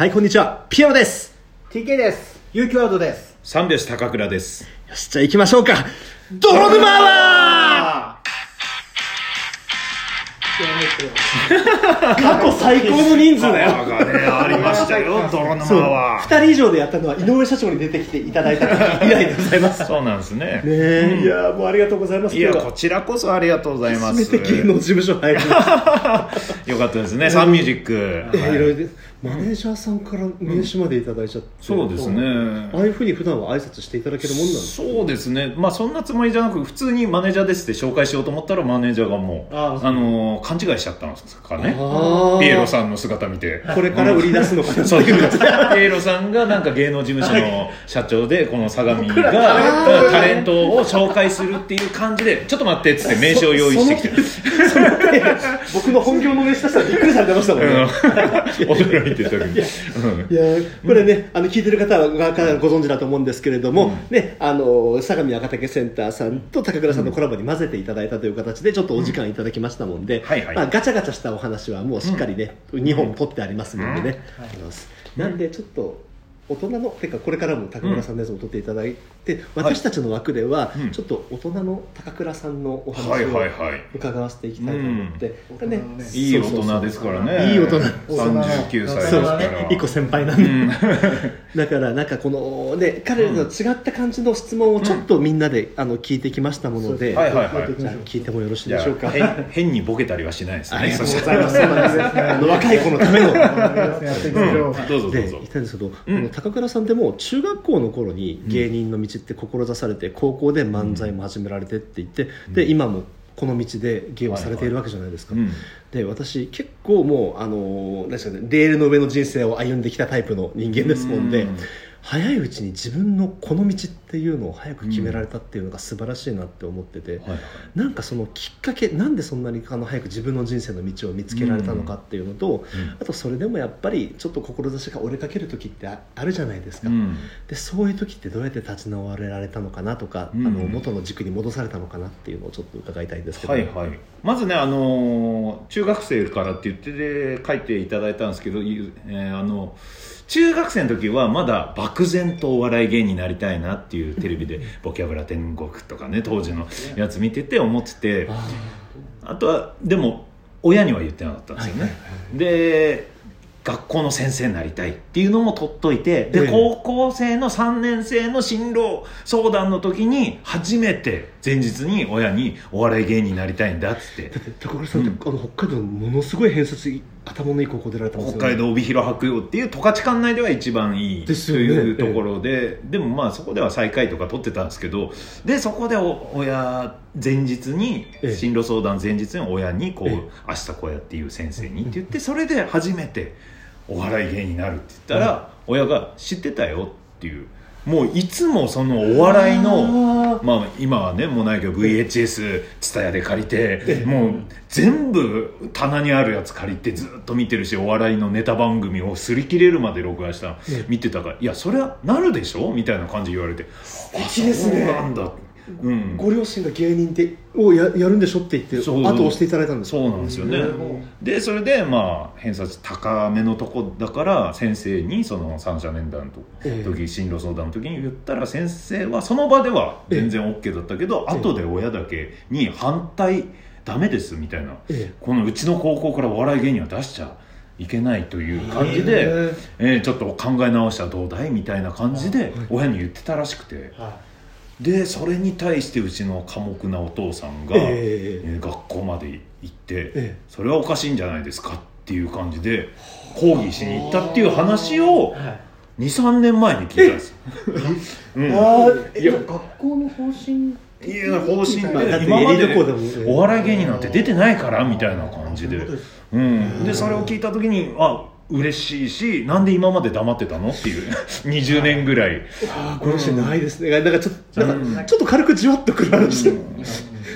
はい、こんにちは。ピエロです。TK です。有機ワードです。三拍子高倉です。よし、じゃあ行きましょうか。泥沼アワあー過去最高の人数だよ。がね、ありましたよ、泥沼そう。は。二人以上でやったのは井上社長に出てきていただいた時 以来でございます。ねそうなんですね。え、いやーもうありがとうございます。いや、こちらこそありがとうございます。初めて芸能事務所入りました。よかったですね、サンミュージック。えーいろいろでマネージャーさんから名刺までいただいちゃって、そうですねああいうふうに普段は挨拶していただけるもんなんですか？そうですね、まあそんなつもりじゃなく、普通にマネージャーですって紹介しようと思ったら、マネージャーがもう、ああのー、勘違いしちゃったんですかね。ピエロさんの姿見て。これから売り出すのかなそうピエロさんがなんか芸能事務所の社長でこの相模がタレントを紹介するっていう感じでちょっと待ってっつって名刺を用意してきて。僕の本業の名刺出したらびっくりされてましたもんね、うん。驚いてたけどいやこれね、あの聞いてる方はご存知だと思うんですけれども、ね、あの相模赤竹センターさんと高倉さんのコラボに混ぜていただいたという形でちょっとお時間いただきましたもんで、はいはい。まあ、ガチャガチャしたお話はもうしっかりね、2本取ってありますのでね、あります。なんでちょっと大人のてかこれからも高倉さんのやつも取っていただいて、私たちの枠ではうん。ちょっと大人の高倉さんのお話はいをはいはい。伺わせていきたいと思って、うん。で大人のね。いい大人ですからね。いい大人。39歳ですそうから一個先輩なんで、だからなんかこのね彼らと違った感じの質問をちょっとみんなで、あの聞いてきましたもので、はいはいはい。じゃあ聞いてもよろしいでしょうか？あ変変にボケたりはしないですね。ありがとうございます。若い子のための。どうぞどうでぞ。言ったんですけど、うん高倉さんでも中学校の頃に芸人の道って志されて、高校で漫才も始められてって言って、で今もこの道で芸をされているわけじゃないですか、うんで私結構もうあの何ですかねレールの上の人生を歩んできたタイプの人間ですもんで、うん早いうちに自分のこの道っていうのを早く決められたっていうのが素晴らしいなって思ってて、はいはい。なんかそのきっかけなんでそんなにあの早く自分の人生の道を見つけられたのかっていうのと、うん。あとそれでもやっぱりちょっと志が折れかける時ってああるじゃないですか、うん。でそういう時ってどうやって立ち直られたのかなとか、うん。あの元の軸に戻されたのかなっていうのをちょっと伺いたいんですけど、はいはい、まずね、あのー中学生からって言ってで書いていただいたんですけど、いえーあの中学生の時はまだ漠然とお笑い芸人になりたいなっていうテレビで「ボキャブラ天国」とかね当時のやつ見てて思ってて。ああとはでも親には言ってなかったんですよね、はいで学校の先生になりたいっていうのも取っといてで、ええ。高校生の3年生の進路相談の時に初めて前日に親にお笑い芸人になりたいんだっつって。だって高倉さんって、あの北海道のものすごい偏差値頭のいい高校出られたんですよ、ね、北海道帯広白洋っていう十勝管内では一番いいというところで、でもまあそこでは最下位とか取ってたんですけどでそこでお親前日にええ。進路相談前日に親にこう、ええ。明日こうやっていう先生にって言ってそれで初めてお笑い芸人になるって言ったら、親が知ってたよっていうもういつもそのお笑いのまあ今はねもうないけど VHS 蔦屋で借りてもう全部棚にあるやつ借りてずっと見てるしお笑いのネタ番組を擦り切れるまで録画した見てたから「いやそれはなるでしょ?」みたいな感じで言われて「あ敵ですね。そうなんだ」うん。ご両親が芸人でをややるんでしょって言って後押していただいたんですそうなんですよね。でそれでまあ偏差値高めのとこだから先生にその三者面談のええ。時進路相談の時に言ったら先生はその場では全然 OK だったけどええ。後で親だけに反対ダメですみたいなえこのうちの高校からお笑い芸人は出しちゃいけないという感じで、え。えーちょっと考え直したらどうだいみたいな感じで親に言ってたらしくてでそれに対してうちの寡黙なお父さんが、えええー学校まで行って、ええ。それはおかしいんじゃないですかっていう感じで抗議しに行ったっていう話を23年前に聞いたんですよ。うん。あーいや学校の方針いや方針で。今までお笑い芸人なんて出てないからみたいな感じで、うん、でそれを聞いた時にあ嬉しいしなんで今まで黙ってたのっていう。20年ぐらい。あーご両親ないですね。なんかちょっとなんうん。かちょっと軽くじわっとくる話。で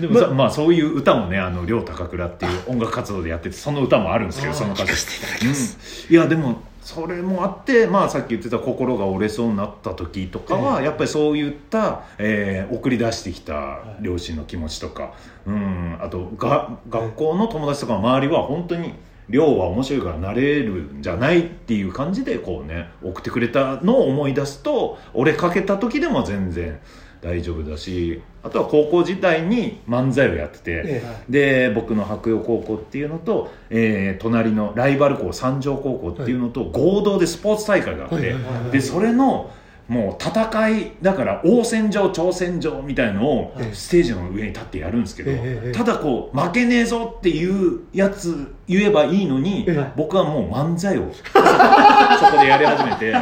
でもさ、まあ。そういう歌もねあの両高倉っていう音楽活動でやっててその歌もあるんですけどその歌詞うん。いやでもそれもあって、まあ、さっき言ってた心が折れそうになった時とかは、やっぱりそういった、えー送り出してきた両親の気持ちとか、うん、あとが学校の友達とか周りは本当に亮は面白いからなれるんじゃないっていう感じでこうね送ってくれたのを思い出すと俺かけた時でも全然大丈夫だしあとは高校時代に漫才をやってて、えで僕の白洋高校っていうのと、えー隣のライバル校三条高校っていうのと合同でスポーツ大会があって、でそれのもう戦いだから応戦場挑戦場みたいのをええ。ステージの上に立ってやるんですけど、ただこう負けねえぞっていうやつ言えばいいのに、ええ。僕はもう漫才を そこでやり始めて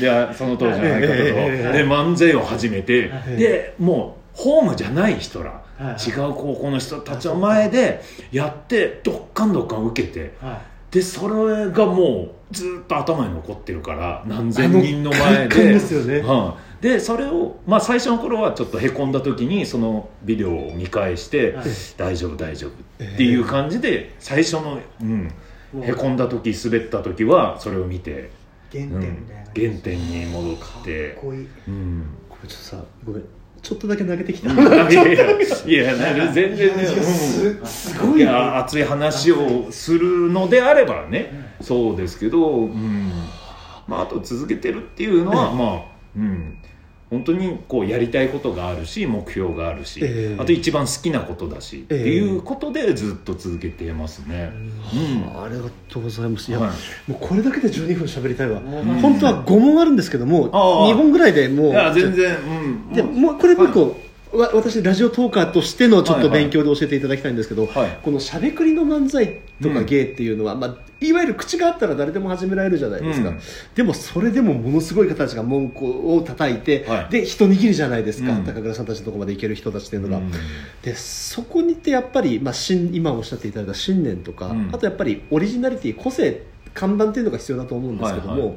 でその当時の相方と、ええで漫才を始めて、えでもうホームじゃない人ら、はい。違う高校の人たちの前でやってどっかんどっかん受けてはでそれがもうずっと頭に残ってるから何千人の前で。ね。はい。でそれを、まあ、最初の頃はちょっとへこんだ時にそのビデオを見返して、はい。大丈夫大丈夫っていう感じで最初の、うん、へこんだ時滑った時はそれを見て、原点みうんたいな、原点に戻って。かっこいい。うん。これちょっとさごめんちょっとだけ投げてきた。いやいや。いや全然ね、すごい熱い話をするのであればね、そうですけど、うん。まあ、あと続けてるっていうのは、まあ、うん、本当にこうやりたいことがあるし目標があるし、ええ。あと一番好きなことだし、ええ。っていうことでずっと続けてますね。うん。ありがとうございます。いや、はい。もうこれだけで12分喋りたいわ、ん。本当は5問あるんですけどもああ2本ぐらいでもういや全然、うん、でもうこれもう一個、わ私ラジオトーカーとしてのちょっと勉強で教えていただきたいんですけど、はい。このしゃべくりの漫才とかうん。芸っていうのは、まあ、いわゆる口があったら誰でも始められるじゃないですか、うん。でもそれでもものすごい方たちが文句を叩いて、はい。で一握りじゃないですか、うん。高倉さんたちのところまでいける人たちっていうのが、うん。でそこにってやっぱり、まあ、信今おっしゃっていただいた信念とか、うん。あとやっぱりオリジナリティ個性看板っていうのが必要だと思うんですけども、はいはい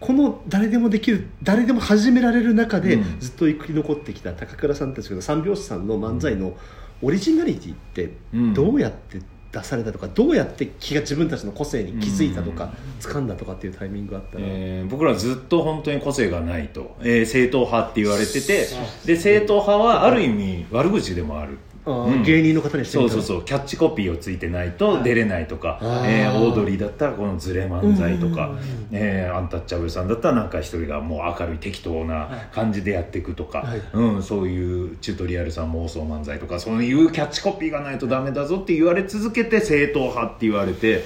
この誰でもできる誰でも始められる中で、うん。ずっと生き残ってきた高倉さんたちの三拍子さんの漫才のオリジナリティってうん。どうやって出されたとかどうやって気が自分たちの個性に気づいたとか、掴んだとかっていうタイミングがあったら、えー僕らずっと本当に個性がないと、えー正統派って言われててで正統派はある意味悪口でもある芸人の方にしてそうそうそう。キャッチコピーをついてないと出れないとか、えーオードリーだったらこのズレ漫才とか。うん、えーアンタッチャブルさんだったらなんか一人がもう明るい適当な感じでやっていくとか、はい。うん、そういうチュートリアルさん妄想漫才とか。そういうキャッチコピーがないとダメだぞって言われ続けて正統派って言われて、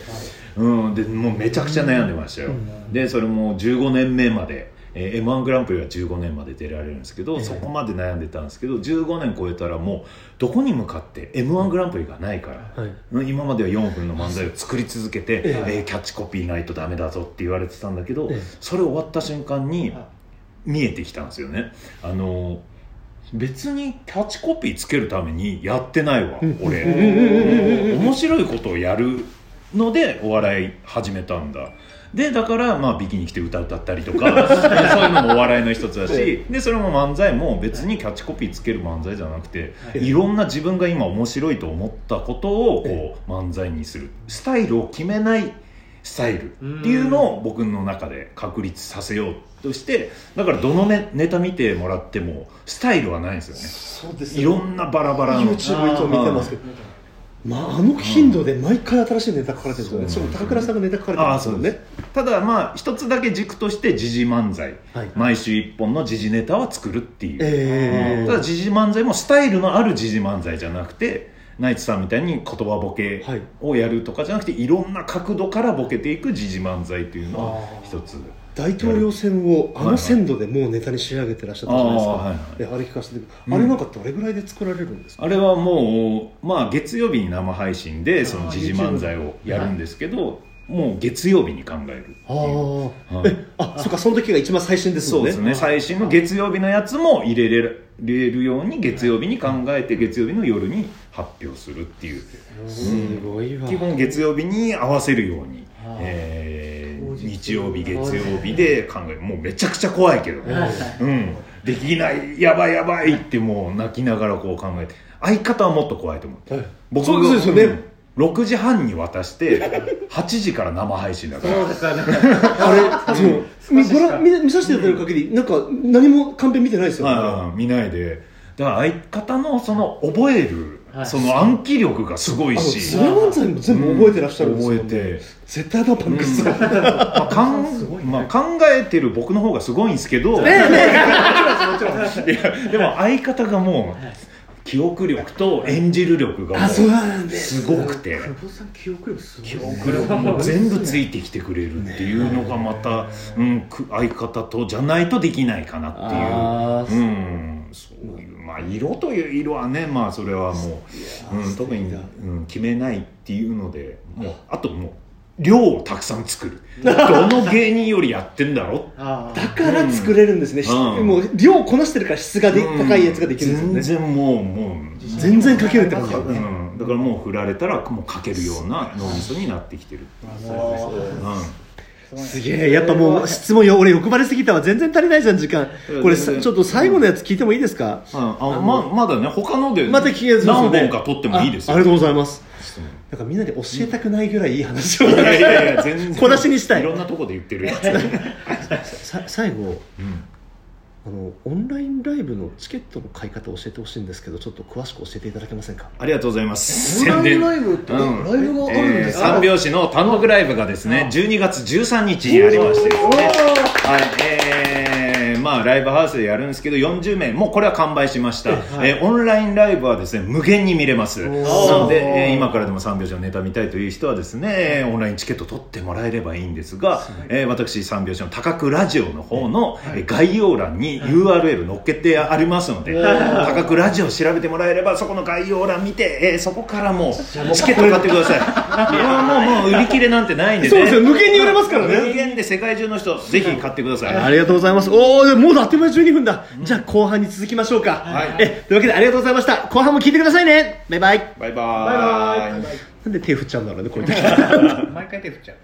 うん、でもうめちゃくちゃ悩んでましたよ、でそれも15年目までえー、m 1グランプリは15年まで出られるんですけど、そこまで悩んでたんですけど15年超えたらもうどこに向かって m 1グランプリがないから、はい。うん今までは4分の漫才を作り続けて、ええ。ーキャッチコピーないとダメだぞって言われてたんだけど、ええ。それ終わった瞬間に見えてきたんですよね。あの別にキャッチコピーつけるためにやってないわ、俺。面白いことをやるのでお笑い始めたんだ。でだから、まあ、ビキニ着て歌歌ったりとか そういうのもお笑いの一つだしでそれも漫才も別にキャッチコピーつける漫才じゃなくてい。ろんな自分が今面白いと思ったことをこう漫才にする。スタイルを決めないスタイルっていうのを僕の中で確立させようとしてだからどのネネタ見てもらってもスタイルはないんですよね。そうですいろんなバラバラの。YouTube いつも見てますけどまあ、あの頻度で毎回新しいネタ書かれてるんですよね、しかも高倉さんがネタ書かれてるんですよね。ただまあ一つだけ軸として時事漫才、はい。毎週一本の時事ネタは作るっていう、ええただ時事漫才もスタイルのある時事漫才じゃなくてナイツさんみたいに言葉ボケはい。をやるとかじゃなくて、い、ろんな角度からボケていく時事漫才っていうのは一つ。大統領選をあの鮮度でもうネタに仕上げてらっしゃったじゃないですか、はいはい。えあれ聞かせて、あれなんかどれぐらいで作られるんですか、あれはもう、まあ、月曜日に生配信でその時事漫才をやるんですけど、もう月曜日に考えるっていえあそっかその時が一番最新ですもんね。そうですね。最新の月曜日のやつも入れれるように月曜日に考えて月曜日の夜に発表するっていう。すごいわ。基本月曜日に合わせるように、えー当日。日曜日月曜日で考える。もうめちゃくちゃ怖いけど。ね、はい。うん、できない。やばいやばいってもう泣きながらこう考えて。相方はもっと怖いと思う。はい。僕そうですよね、うん6時半に渡して8時から生配信だから。そうですよね。あれ そう。みご覧見見させていただいる限り、なんか何もカンペ見てないですよ。ね、はいはいはい。見ないで。だから相方のその覚えるはい。その暗記力がすごいし。爪漫才も全部覚えてらっしゃるんですよ、ね。覚えて。絶対頭パンクする、まあかんまあ、考えてる僕の方がすごいんですけど、いやでも相方がもう記憶力と演じる力がす。すごくて。記憶力も全部ついてきてくれるっていうのがまた、うん、く相方とじゃないとできないかなっていう、う。ん、そういうまあ色という色はねまあそれはもう、うん、特に、うん、決めないっていうのでもうあともう量をたくさん作る。どの芸人よりやってんだろ？あだから作れるんですね、しうん。もう量をこなしてるから質がで、高いやつができるんですよね。全然もうもう全然かけるって感じうん、だからもう振られたらもうかけるような脳みそになってきてる、うん、すげえ。やっぱもう質問よ。俺欲張りすぎたわ。全然足りないじゃん時間。これちょっと最後のやつ聞いてもいいですか？ああままだね他のでまた聞けますよ何ね本か取ってもいいですよ。あありがとうございます。なんかみんなで教えたくないぐらいいい話を。いやいやいや全然。小出しにしたい。いろんなとこで言ってるやつ、さ最後。うんあのオンラインライブのチケットの買い方を教えてほしいんですけどちょっと詳しく教えていただけませんか？ありがとうございます。オンラインライブってライブがあるんですか？三拍子の単独ライブがですね12月13日にありましてですね。はい。えー、まあライブハウスでやるんですけど40名もうこれは完売しました、えーオンラインライブはですね無限に見れます。なので、えー今からでも三拍子のネタ見たいという人はですねえーオンラインチケット取ってもらえればいいんですが、えー私三拍子の高久ラジオの方の、えー概要欄に URL 載っけてありますので、高久ラジオ調べてもらえればそこの概要欄見て、えーそこからもうチケット買ってくださいもうもう売り切れなんてないんでねそうですよ無限に売れますからね無限で世界中の人ぜひ買ってくださいありがとうございます。おお、もうあっという間に12分だ。じゃあ後半に続きましょうか。はいえ、というわけでありがとうございました。後半も聞いてくださいね。バイバイ。バイバーイなんで手振っちゃうんだろうね、こういう時。毎回手振っちゃう